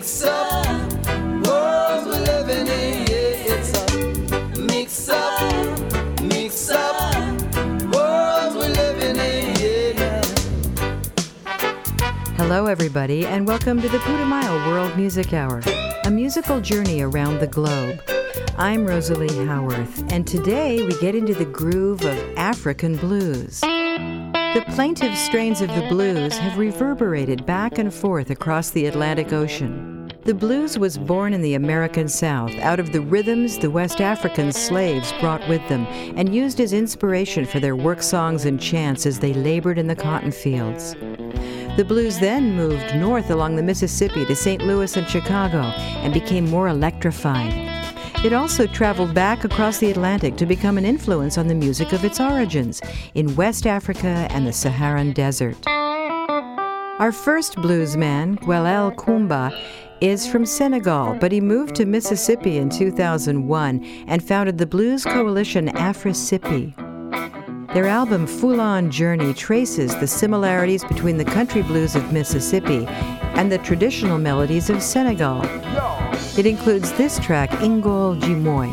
mix up. Hello, everybody, and welcome to the Putumayo World Music Hour, a musical journey around the globe. I'm Rosalie Howarth, and today we get into the groove of African blues. The plaintive strains of the blues have reverberated back and forth across the Atlantic Ocean. The blues was born in the American South out of the rhythms the West African slaves brought with them and used as inspiration for their work songs and chants as they labored in the cotton fields. The blues then moved north along the Mississippi to St. Louis and Chicago and became more electrified. It also traveled back across the Atlantic to become an influence on the music of its origins in West Africa and the Saharan Desert. Our first bluesman, Guelel Kumba, is from Senegal, but he moved to Mississippi in 2001 and founded the blues coalition Afrissippi. Their album Fula Journey traces the similarities between the country blues of Mississippi and the traditional melodies of Senegal. It includes this track, Ngol Jimoi.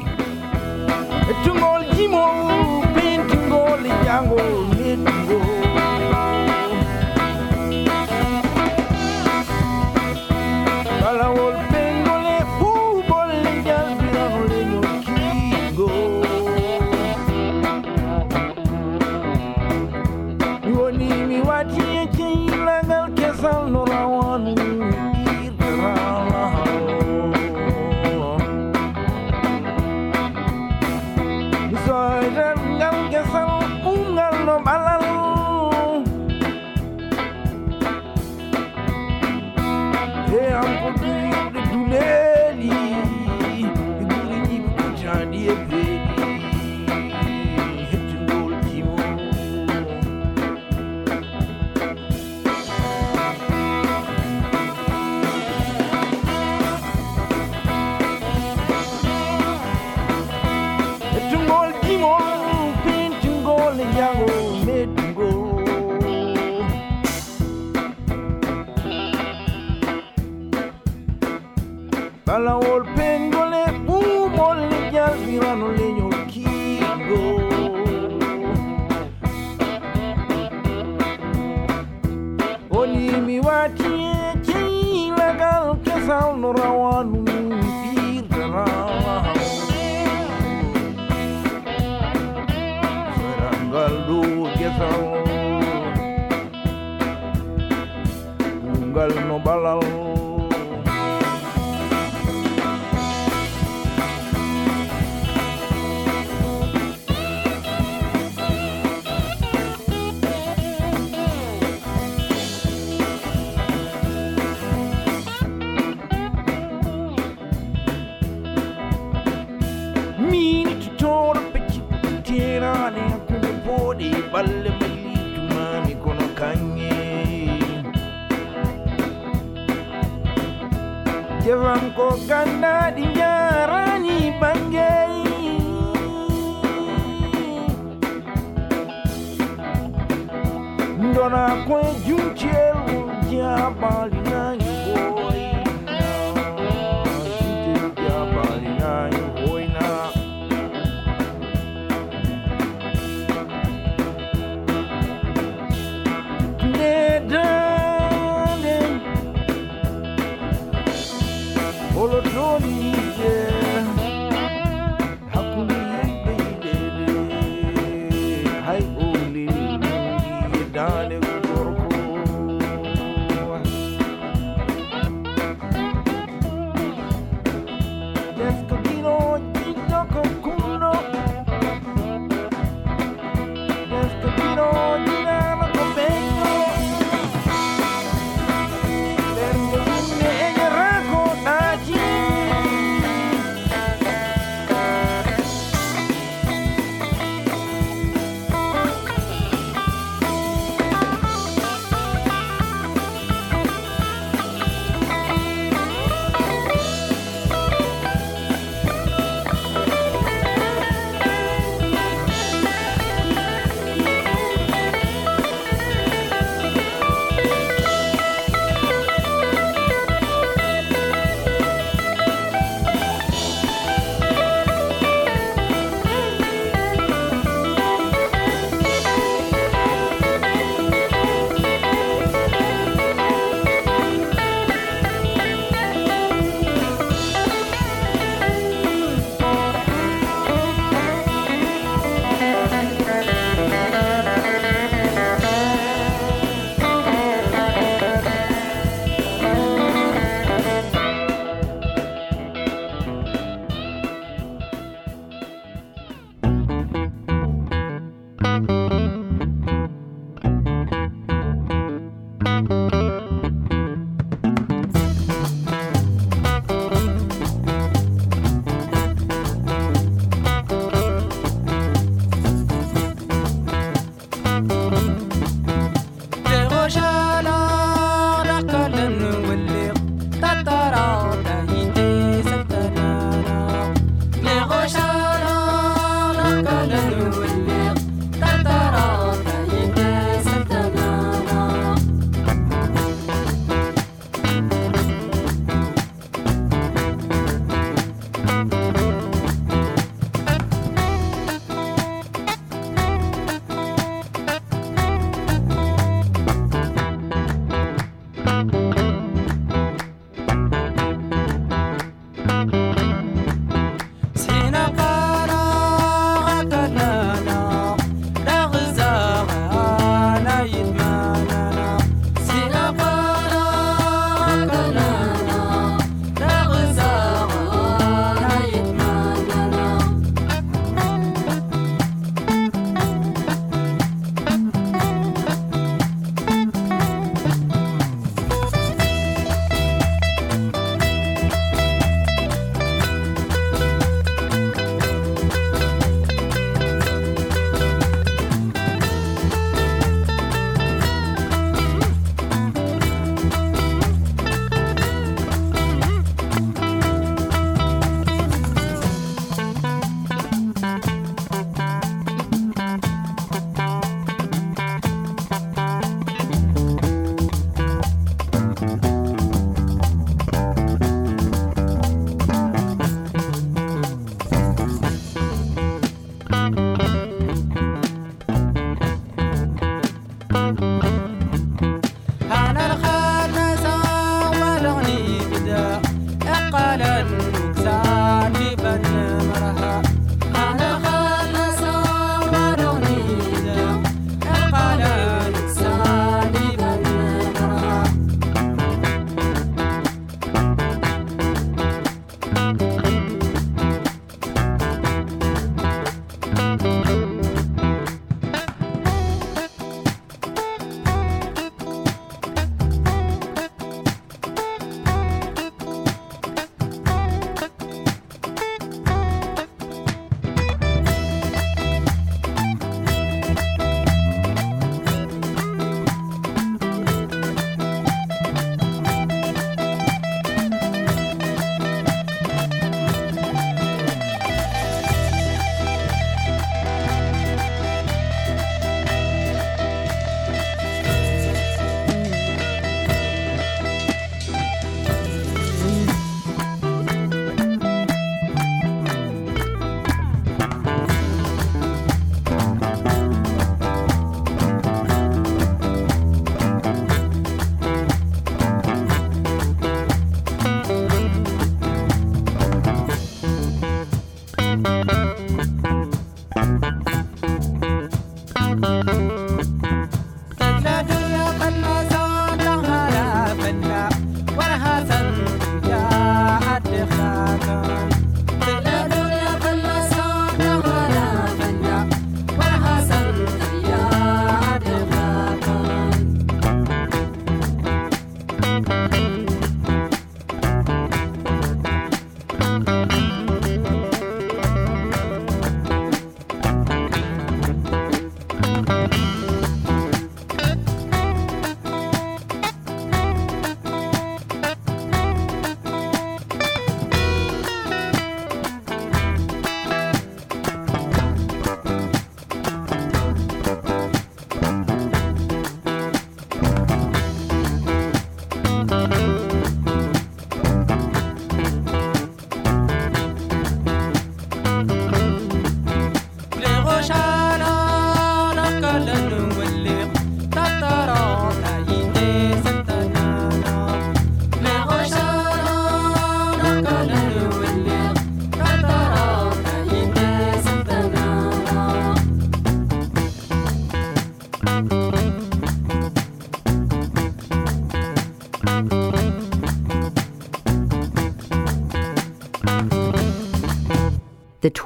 Ndona kwe juntiel jabali nani boy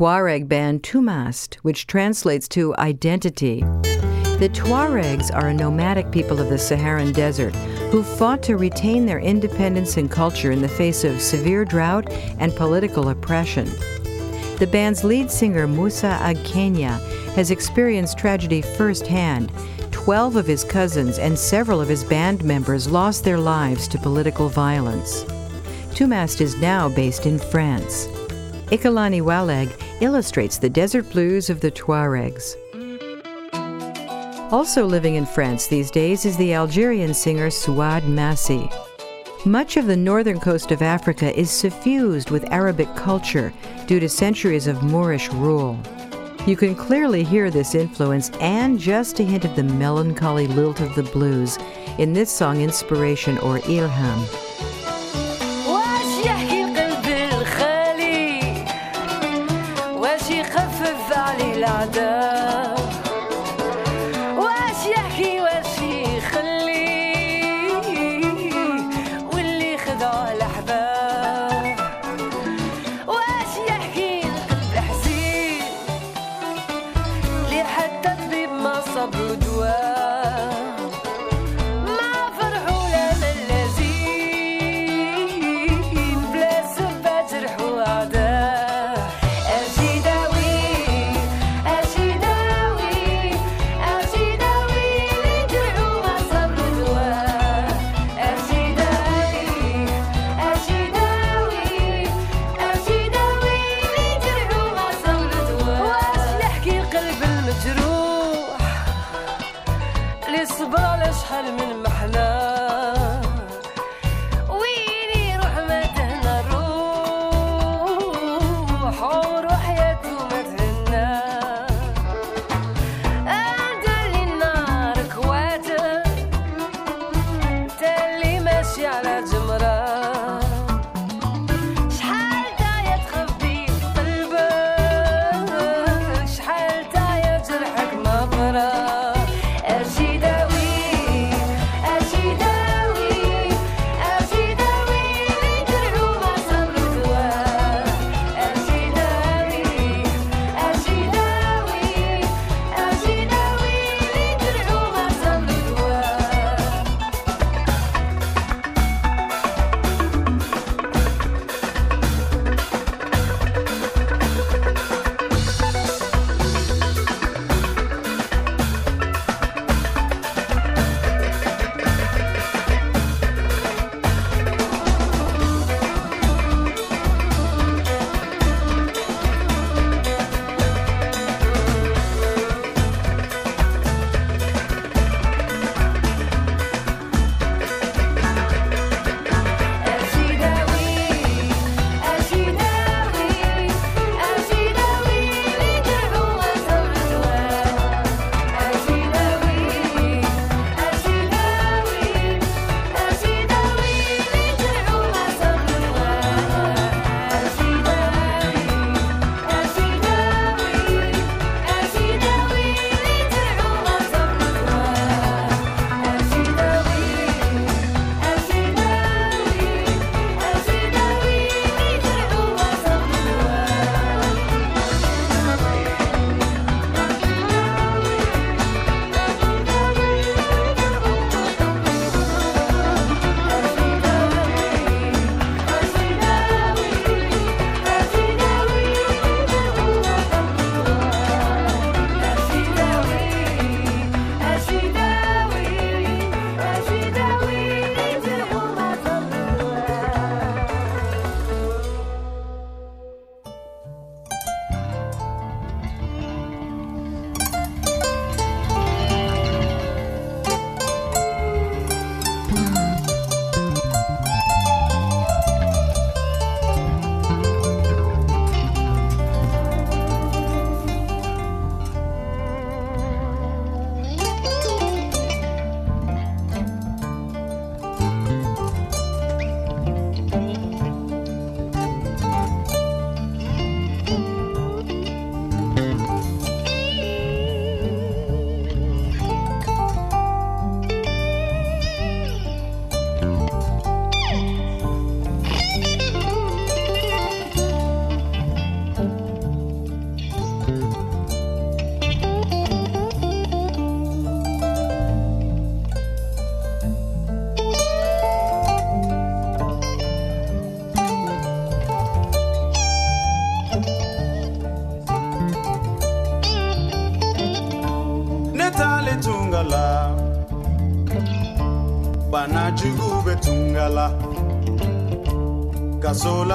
Tuareg band Toumast, which translates to identity. The Tuaregs are a nomadic people of the Saharan desert who fought to retain their independence and culture in the face of severe drought and political oppression. The band's lead singer, Musa Ag Keyna, has experienced tragedy firsthand. Twelve of his cousins and several of his band members lost their lives to political violence. Toumast is now based in France. Ikalane Walegh illustrates the desert blues of the Tuaregs. Also living in France these days is the Algerian singer Souad Massi. Much of the northern coast of Africa is suffused with Arabic culture due to centuries of Moorish rule. You can clearly hear this influence and just a hint of the melancholy lilt of the blues in this song Inspiration or Ilham. The.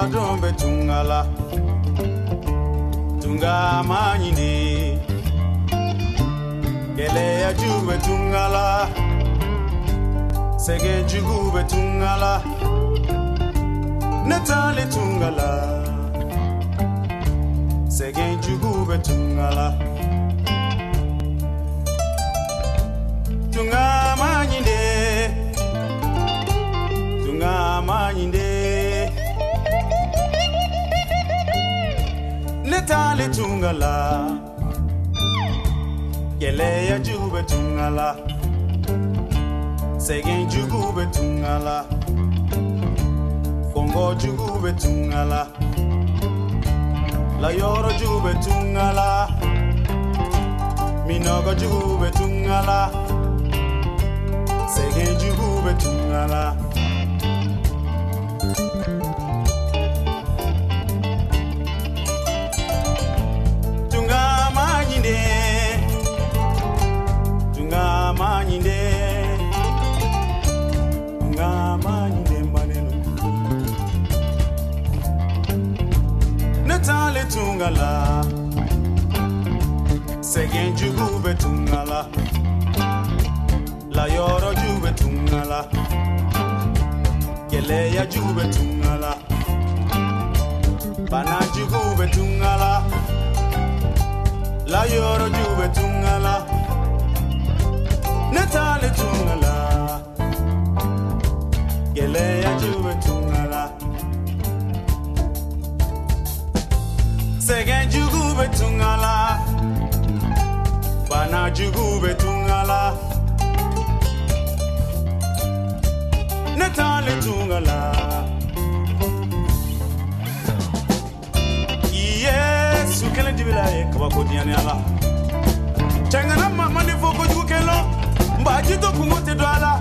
Kasola don netali tungala keleya jugube tungala segen jugube tungala kongo jugube tungala la yoro jube tungala minogo jube tungala sege jube tungala tunga tungala keleya jube tungala bana jugube tungala la. Yoro jube tungala netale tungala keleya jube segen jugube tungala bana jugube tungala netale tungala. Yesu kelen dibila ye kabako diyani ala cɛngana mamani fo kojugu kelo. Mba jito kungo tɛ don a la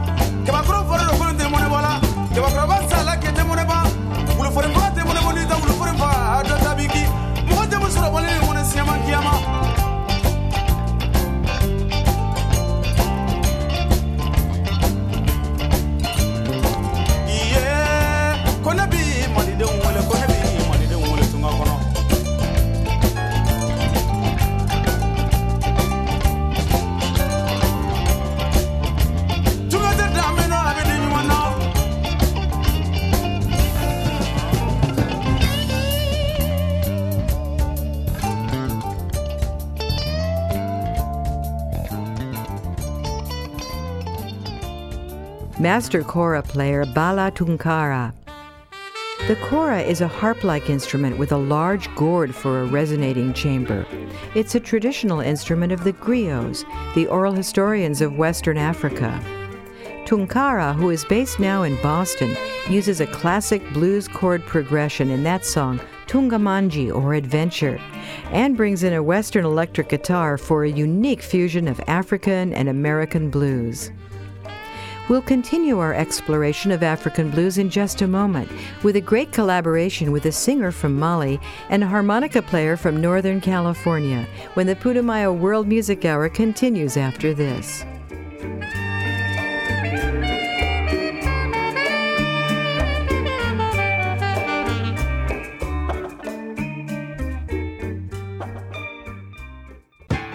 kabakɔrɔ fɔra dɔ kɔnɔ tɛ mɔnɛ bɔ la kabakɔrɔba master kora player Balla Tounkara. The kora is a harp like instrument with a large gourd for a resonating chamber. It's a traditional instrument of the griots, the oral historians of Western Africa. Tunkara, who is based now in Boston, uses a classic blues chord progression in that song, Toungamagni or Adventure, and brings in a Western electric guitar for a unique fusion of African and American blues. We'll continue our exploration of African blues in just a moment with a great collaboration with a singer from Mali and a harmonica player from Northern California when the Putumayo World Music Hour continues after this.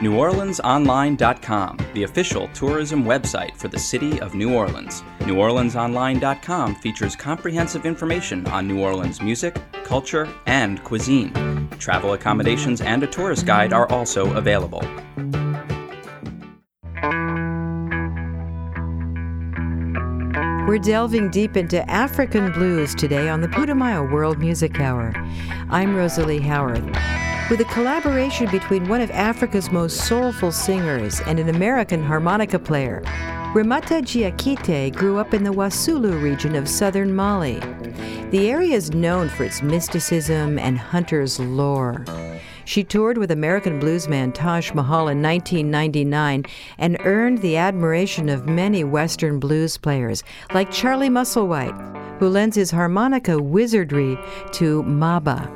NewOrleansOnline.com, the official tourism website for the city of New Orleans. NewOrleansOnline.com features comprehensive information on New Orleans music, culture, and cuisine. Travel accommodations and a tourist guide are also available. We're delving deep into African blues today on the Putumayo World Music Hour. I'm Rosalie Howarth. With a collaboration between one of Africa's most soulful singers and an American harmonica player, Ramata Diakite grew up in the Wasulu region of southern Mali. The area is known for its mysticism and hunter's lore. She toured with American bluesman Taj Mahal in 1999 and earned the admiration of many Western blues players, like Charlie Musselwhite, who lends his harmonica wizardry to Maba.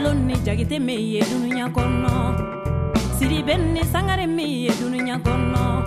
Jalon ni jagite me ye dunuya Siri ben ni sangare me ye dunuya kɔnɔ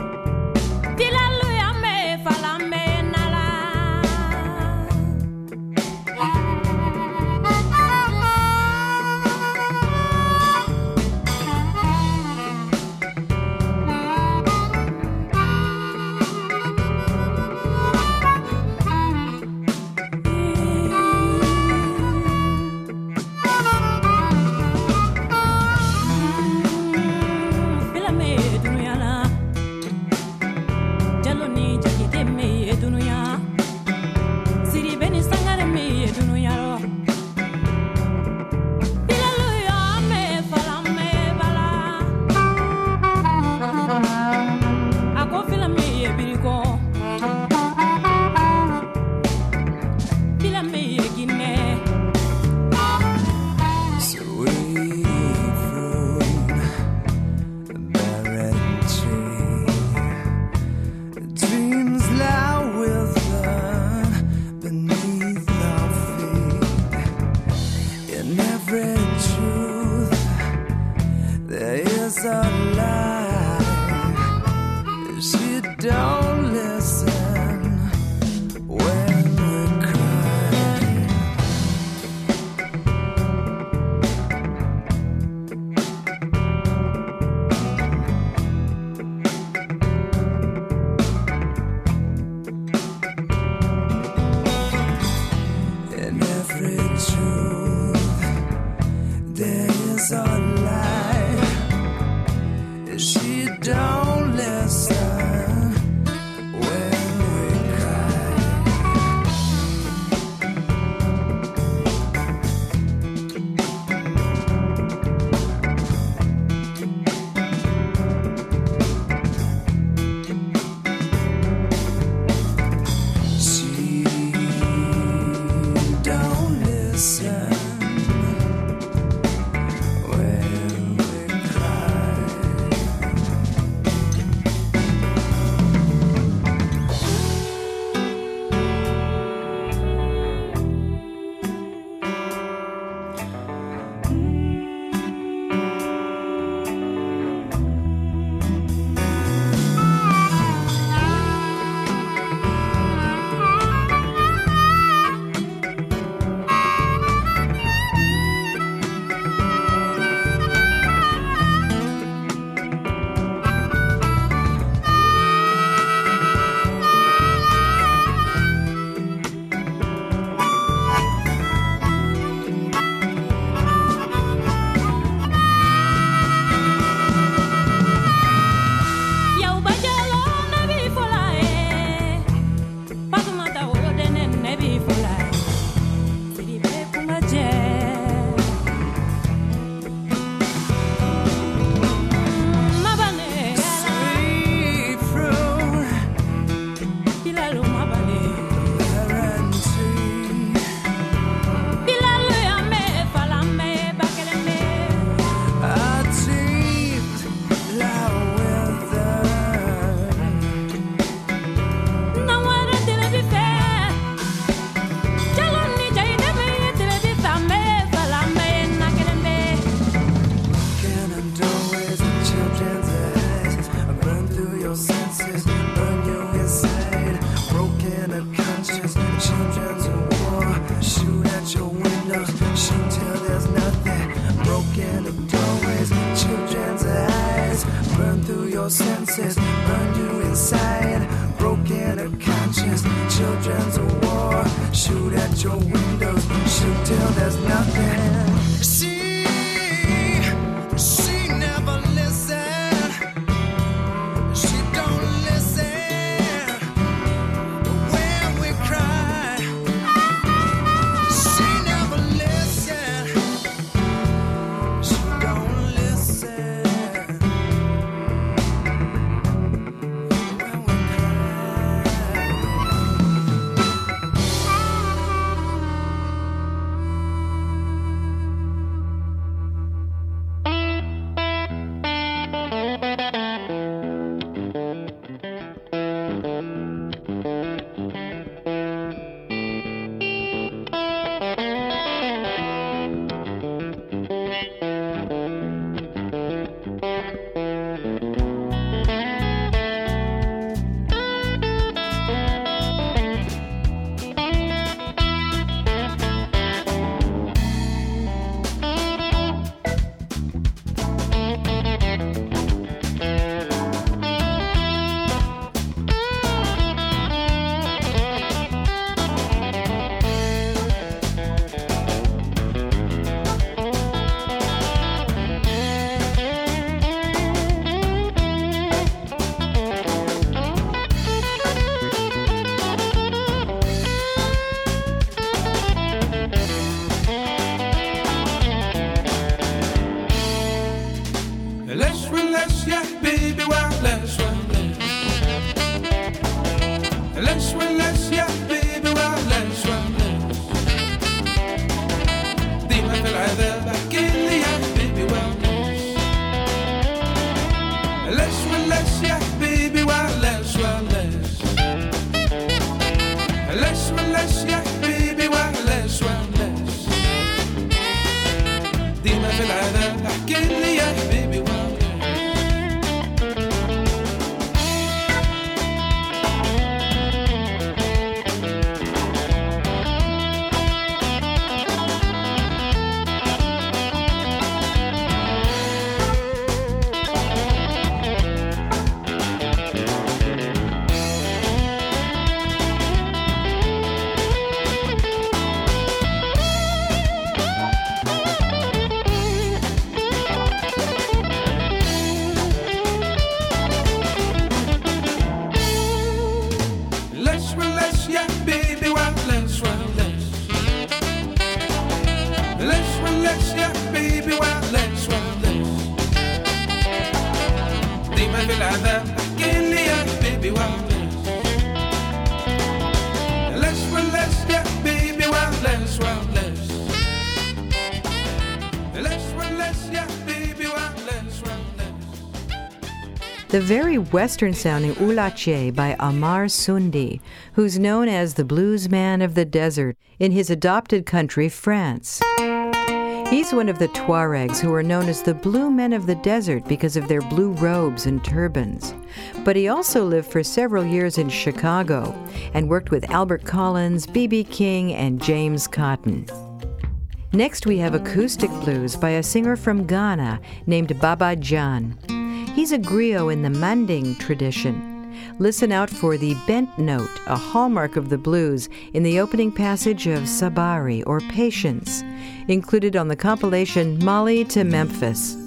western sounding Ouallache by Amar Sundy, who's known as the blues man of the desert in his adopted country, France. He's one of the Tuaregs who are known as the Blue Men of the Desert because of their blue robes and turbans. But he also lived for several years in Chicago and worked with Albert Collins, B.B. King, and James Cotton. Next, we have acoustic blues by a singer from Ghana named Baba Djan. He's a griot in the Manding tradition. Listen out for the bent note, a hallmark of the blues, in the opening passage of Sabari or Patience, included on the compilation Mali to Memphis.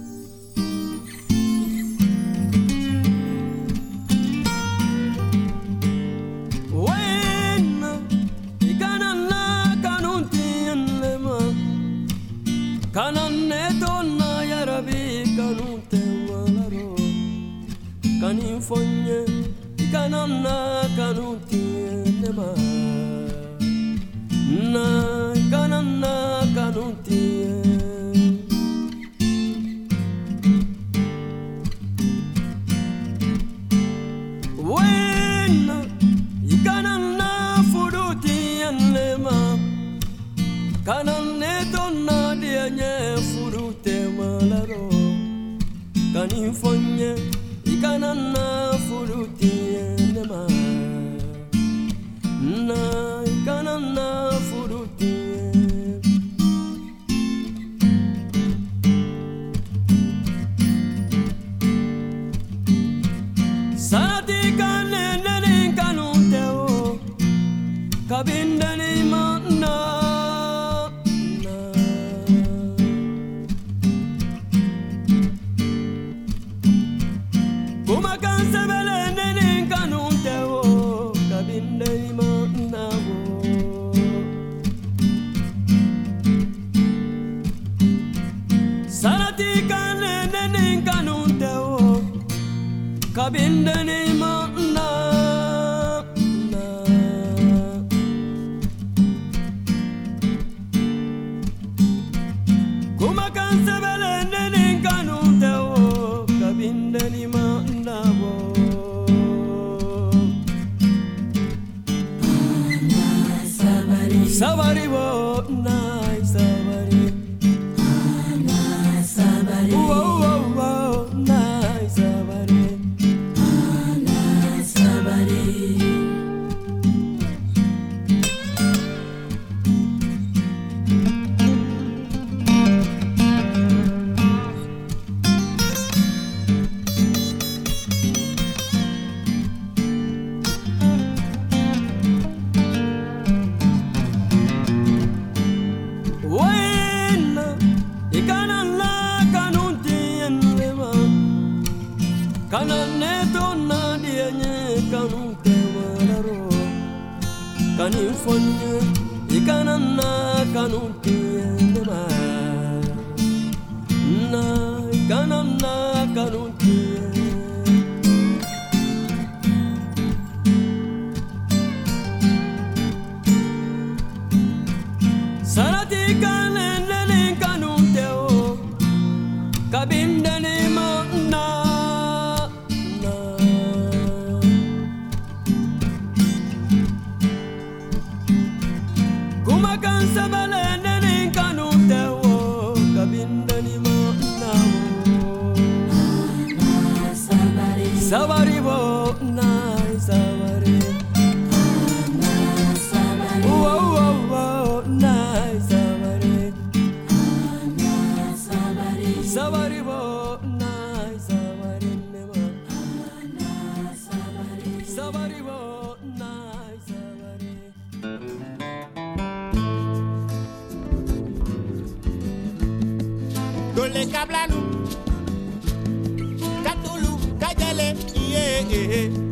Yeah.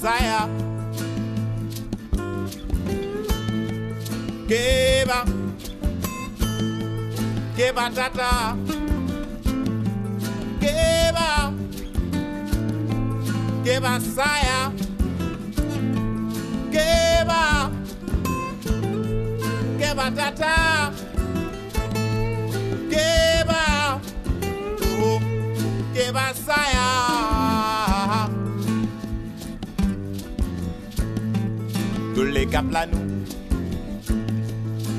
Asaya. Keba, Keba tata, Keba, Keba saya, Keba, Keba tata, Keba, oh, Keba kaplanu,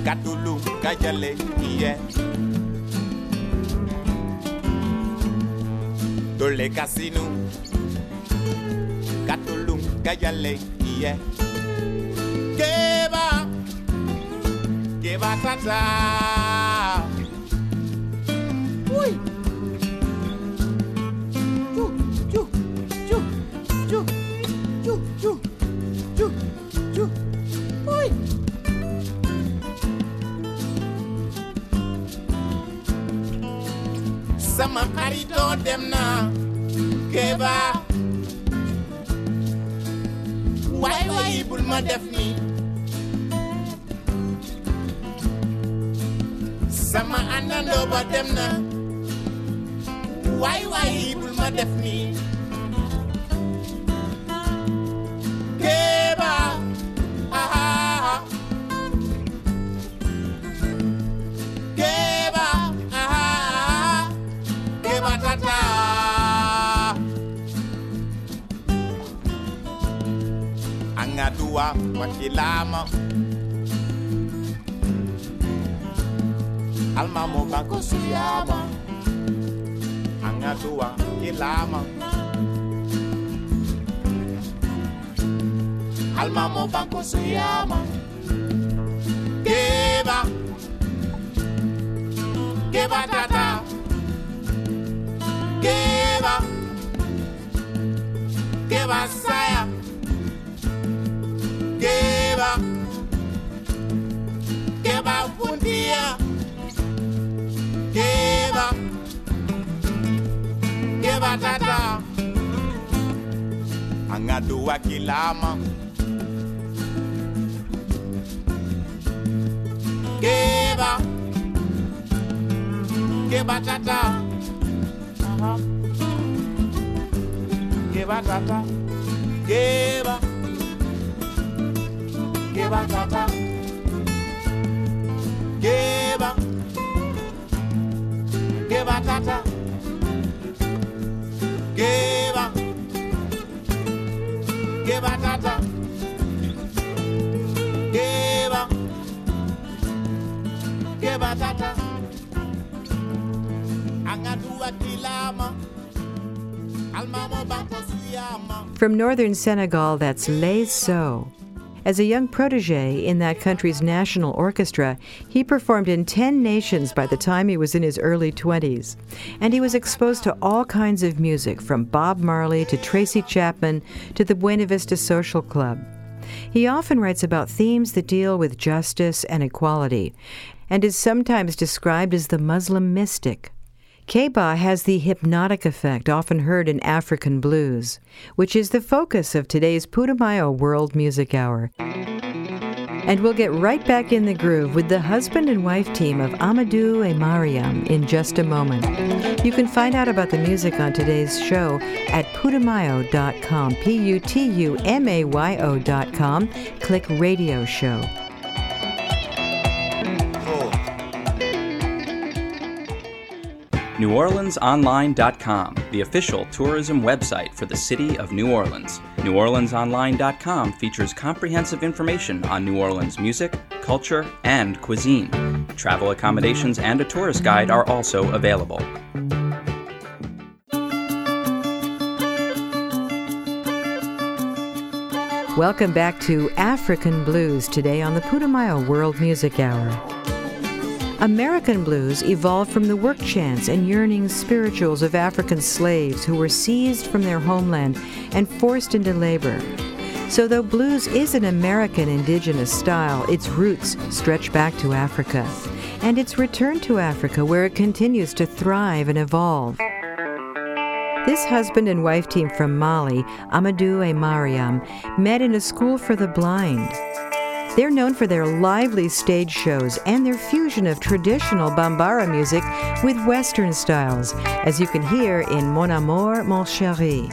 katulu kajale iye. Dole kasinu, katulu kajale iye. Keba, keba tata. Uy. Chu, chu, chu, chu, chu, chu, chu. Xaritoo dem na Keba waay waay bul ma def ni sama àndandoo ba dem na waay waay bul ma def ni Angadua wakilama Alma mo bako suyama Angadua kilama. Alma mo bako suyama Keba Keba tata. Keba Keba saya Fundia Keba. Keba tata. Angadu wakilama Keba. Keba tata. Aha. Keba tata. Keba. Keba tata Tata Keba Keba tata Angadua kilama. From northern Senegal, that's Laye Sow. As a young protege in that country's national orchestra, he performed in 10 nations by the time he was in his early 20s. And he was exposed to all kinds of music, from Bob Marley to Tracy Chapman to the Buena Vista Social Club. He often writes about themes that deal with justice and equality, and is sometimes described as the Muslim mystic. Kayba has the hypnotic effect often heard in African blues, which is the focus of today's Putumayo World Music Hour. And we'll get right back in the groove with the husband and wife team of Amadou and Mariam in just a moment. You can find out about the music on today's show at putumayo.com, P U T U M A Y O.com. Click Radio Show. NewOrleansOnline.com, the official tourism website for the city of New Orleans. NewOrleansOnline.com features comprehensive information on New Orleans music, culture, and cuisine. Travel accommodations and a tourist guide are also available. Welcome back to African Blues today on the Putumayo World Music Hour. American blues evolved from the work chants and yearning spirituals of African slaves who were seized from their homeland and forced into labor. So, though blues is an American indigenous style, its roots stretch back to Africa, and its return to Africa where it continues to thrive and evolve. This husband and wife team from Mali, Amadou and Mariam, met in a school for the blind. They're known for their lively stage shows and their fusion of traditional Bambara music with Western styles, as you can hear in Mon Amour, Mon Chéri.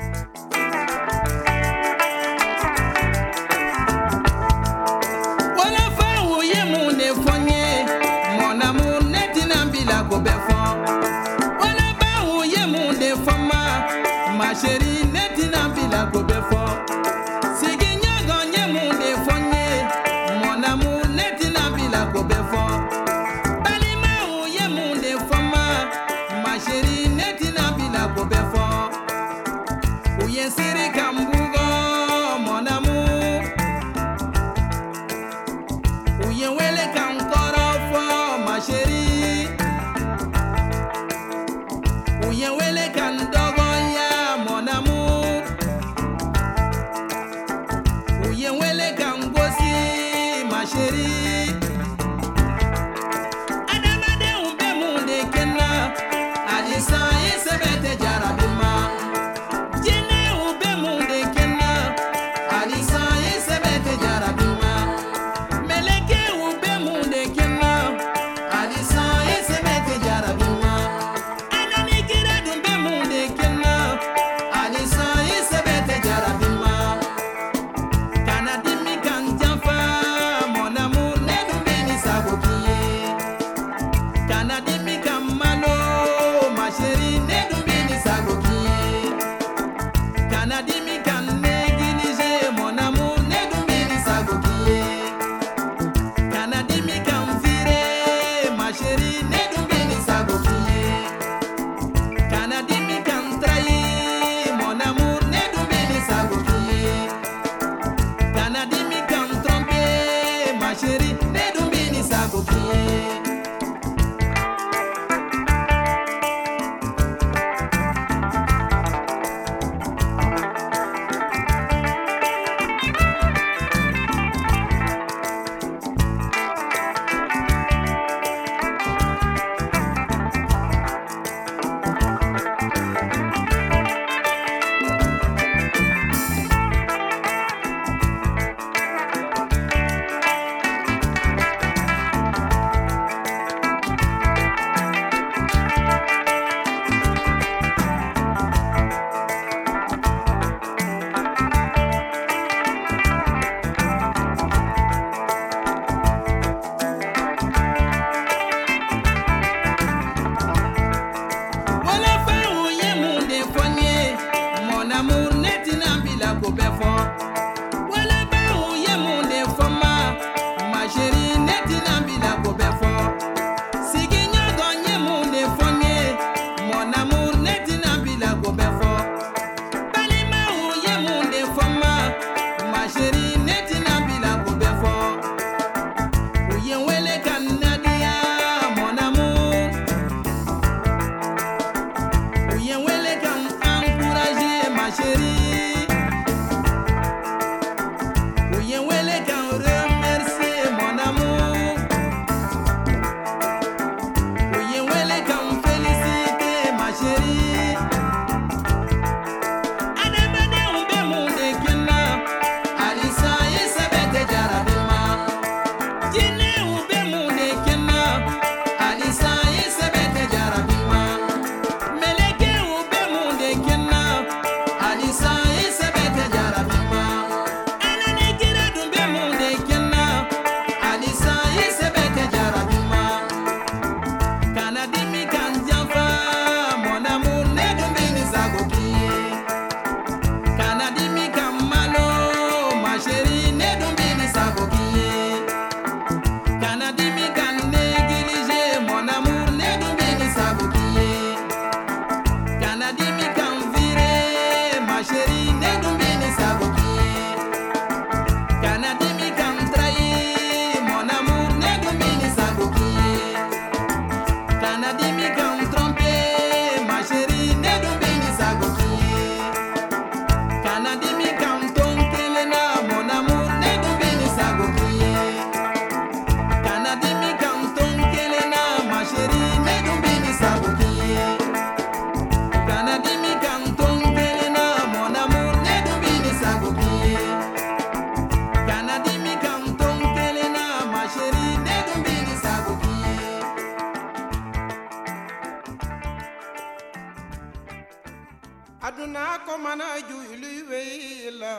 Luy la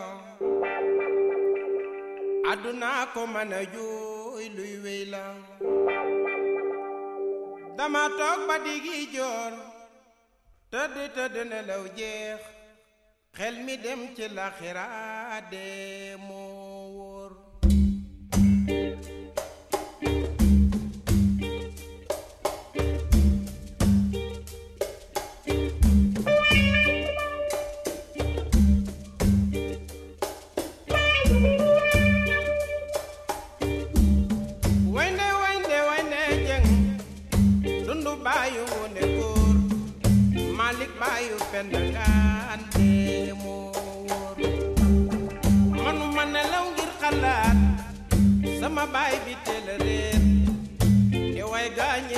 aduna ko mën a juy luy wéy la dama toog ba digi joor tëdd tëdd nelaw jeex xel mi dem ci laxira dee wóor sama baay bi teel a réer te way gaañi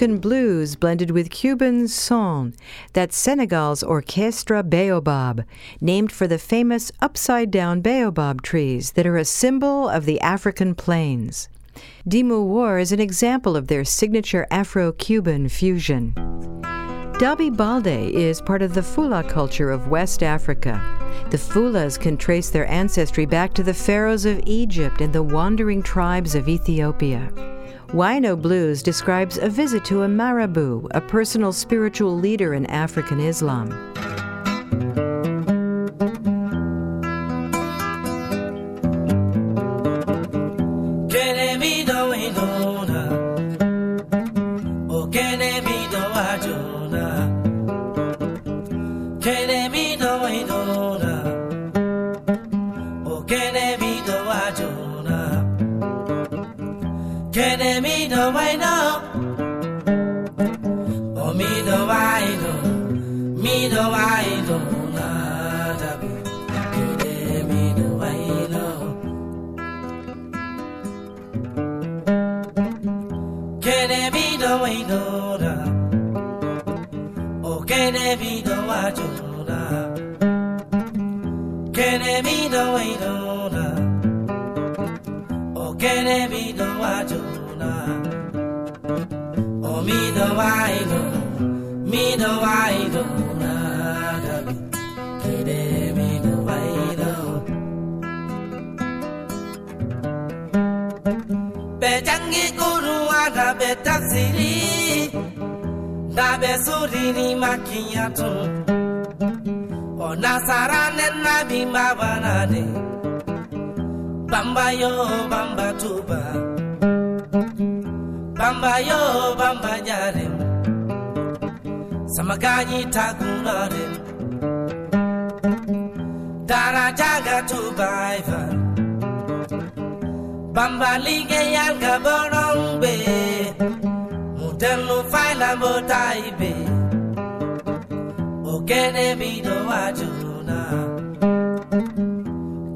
African blues blended with Cuban son. That's Senegal's Orchestra Baobab, named for the famous upside down baobab trees that are a symbol of the African plains. Dee Moo Woor is an example of their signature Afro Cuban fusion. Daby Balde is part of the Fula culture of West Africa. The Fulas can trace their ancestry back to the pharaohs of Egypt and the wandering tribes of Ethiopia. Waino Blues describes a visit to a Marabout, a personal spiritual leader in African Islam. Kene mi do we do. O kene mi do wa jo na. O mi do wa do. Mi do wa do na da bi. Kene mi do wa do. Bejangi guru aga betasiri. Da be suri ni makiyatu. O nasara ne nabi mabanade. Bamba yo bamba tuba. Bamba yo bamba jare. Samaganyi. Dara jaga tuba ivan. Bamba lige yanga borongbe Mutelu faila motaibe O kene mi do wajuna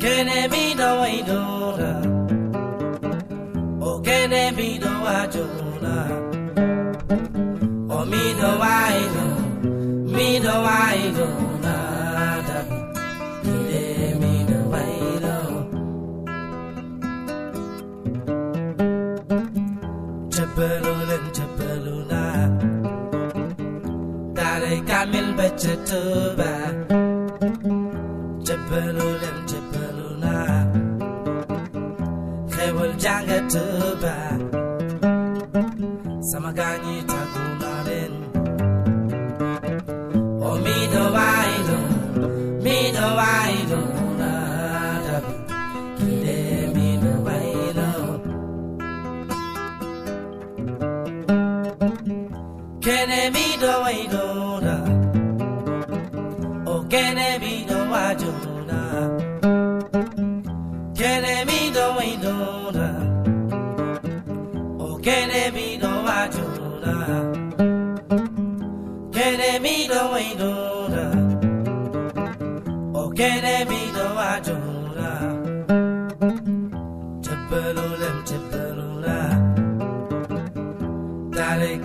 Kene mi do waidona O kene mi do wajuna O oh, mi do waido Mi Kamil Bachatuba Jabbalulin Jabbaluna Khewal Janga Tuba Samagani Tagunarin Oh Mido Waido Mido Waido Nadabi Kide Mido Waido Kene mi do wa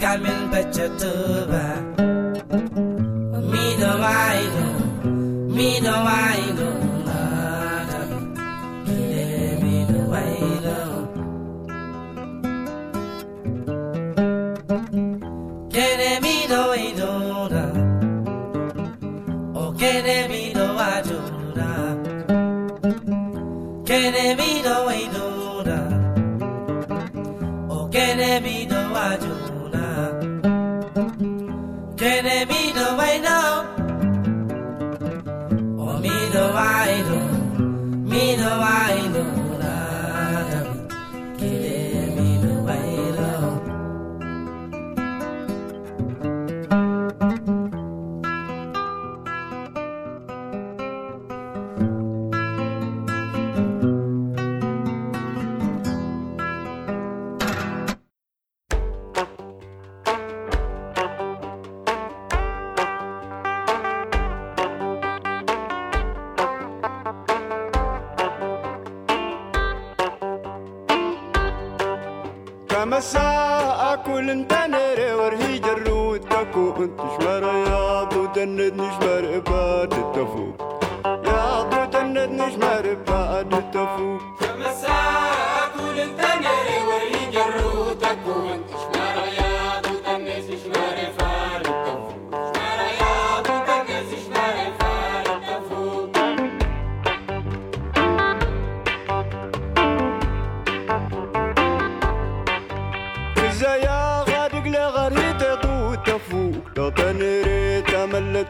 kamil bachatuba Mi do I do Mi do عطو تندني شمر بعد التفوق يا عطو تندني شمر بعد التفوق تمساك وللتنري وريق الروتك وانت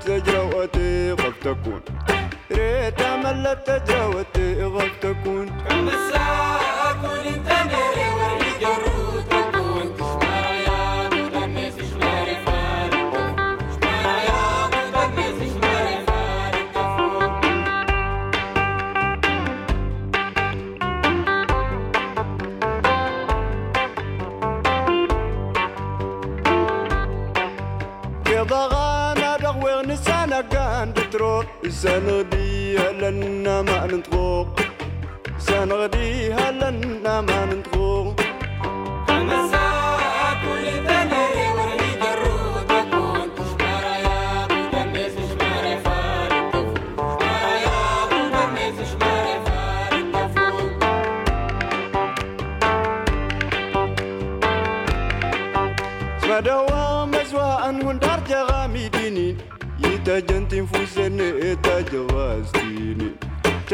لجرأتي قد تكون ريت ملت سنغديها لنا ما نطغوق سنغديها لنا ما نطغوق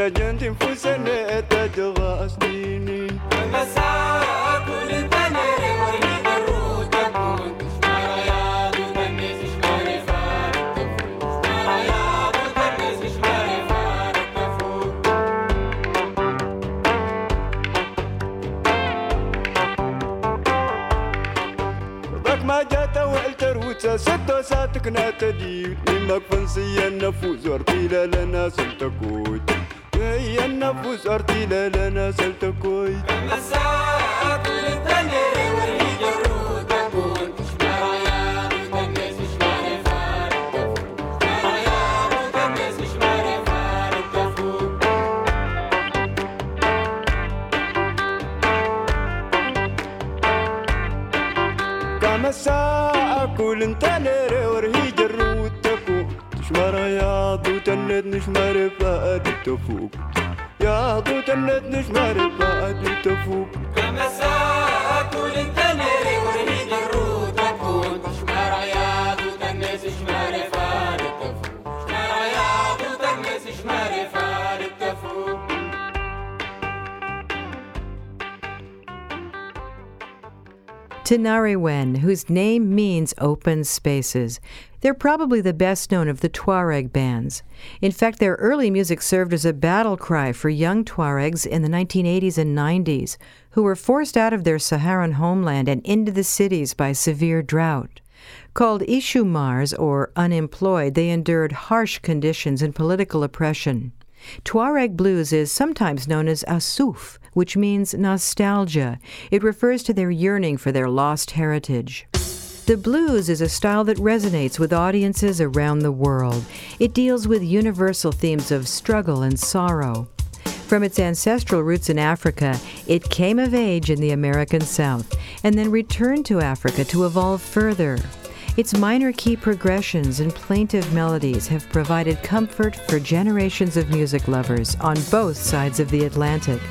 جنت انفسنا تدغى سنيني مساك للتمر وريد الروت تكون ما جات والتر وتسد ساتك ناتدي لما كفنسي النفوذ ورتيلا لنا سلتكون هي النفوس أرتي لا لا نزلت كويت مساء كل الدنيا والهجر Tinariwen, whose name means open spaces. They're probably the best known of the Tuareg bands. In fact, their early music served as a battle cry for young Tuaregs in the 1980s and 90s who were forced out of their Saharan homeland and into the cities by severe drought. Called Ishumars or unemployed, they endured harsh conditions and political oppression. Tuareg blues is sometimes known as asuf, which means nostalgia. It refers to their yearning for their lost heritage. The blues is a style that resonates with audiences around the world. It deals with universal themes of struggle and sorrow. From its ancestral roots in Africa, it came of age in the American South and then returned to Africa to evolve further. Its minor key progressions and plaintive melodies have provided comfort for generations of music lovers on both sides of the Atlantic.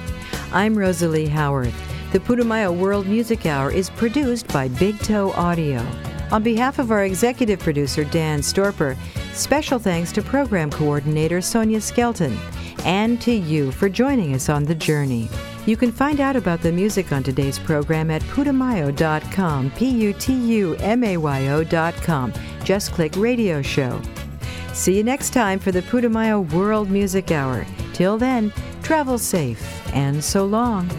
I'm Rosalie Howarth. The Putumayo World Music Hour is produced by Big Toe Audio. On behalf of our executive producer, Dan Storper, special thanks to program coordinator Sonia Skelton, and to you for joining us on the journey. You can find out about the music on today's program at putumayo.com, P U T U M A Y O.com. Just click radio show. See you next time for the Putumayo World Music Hour. Till then, travel safe and so long.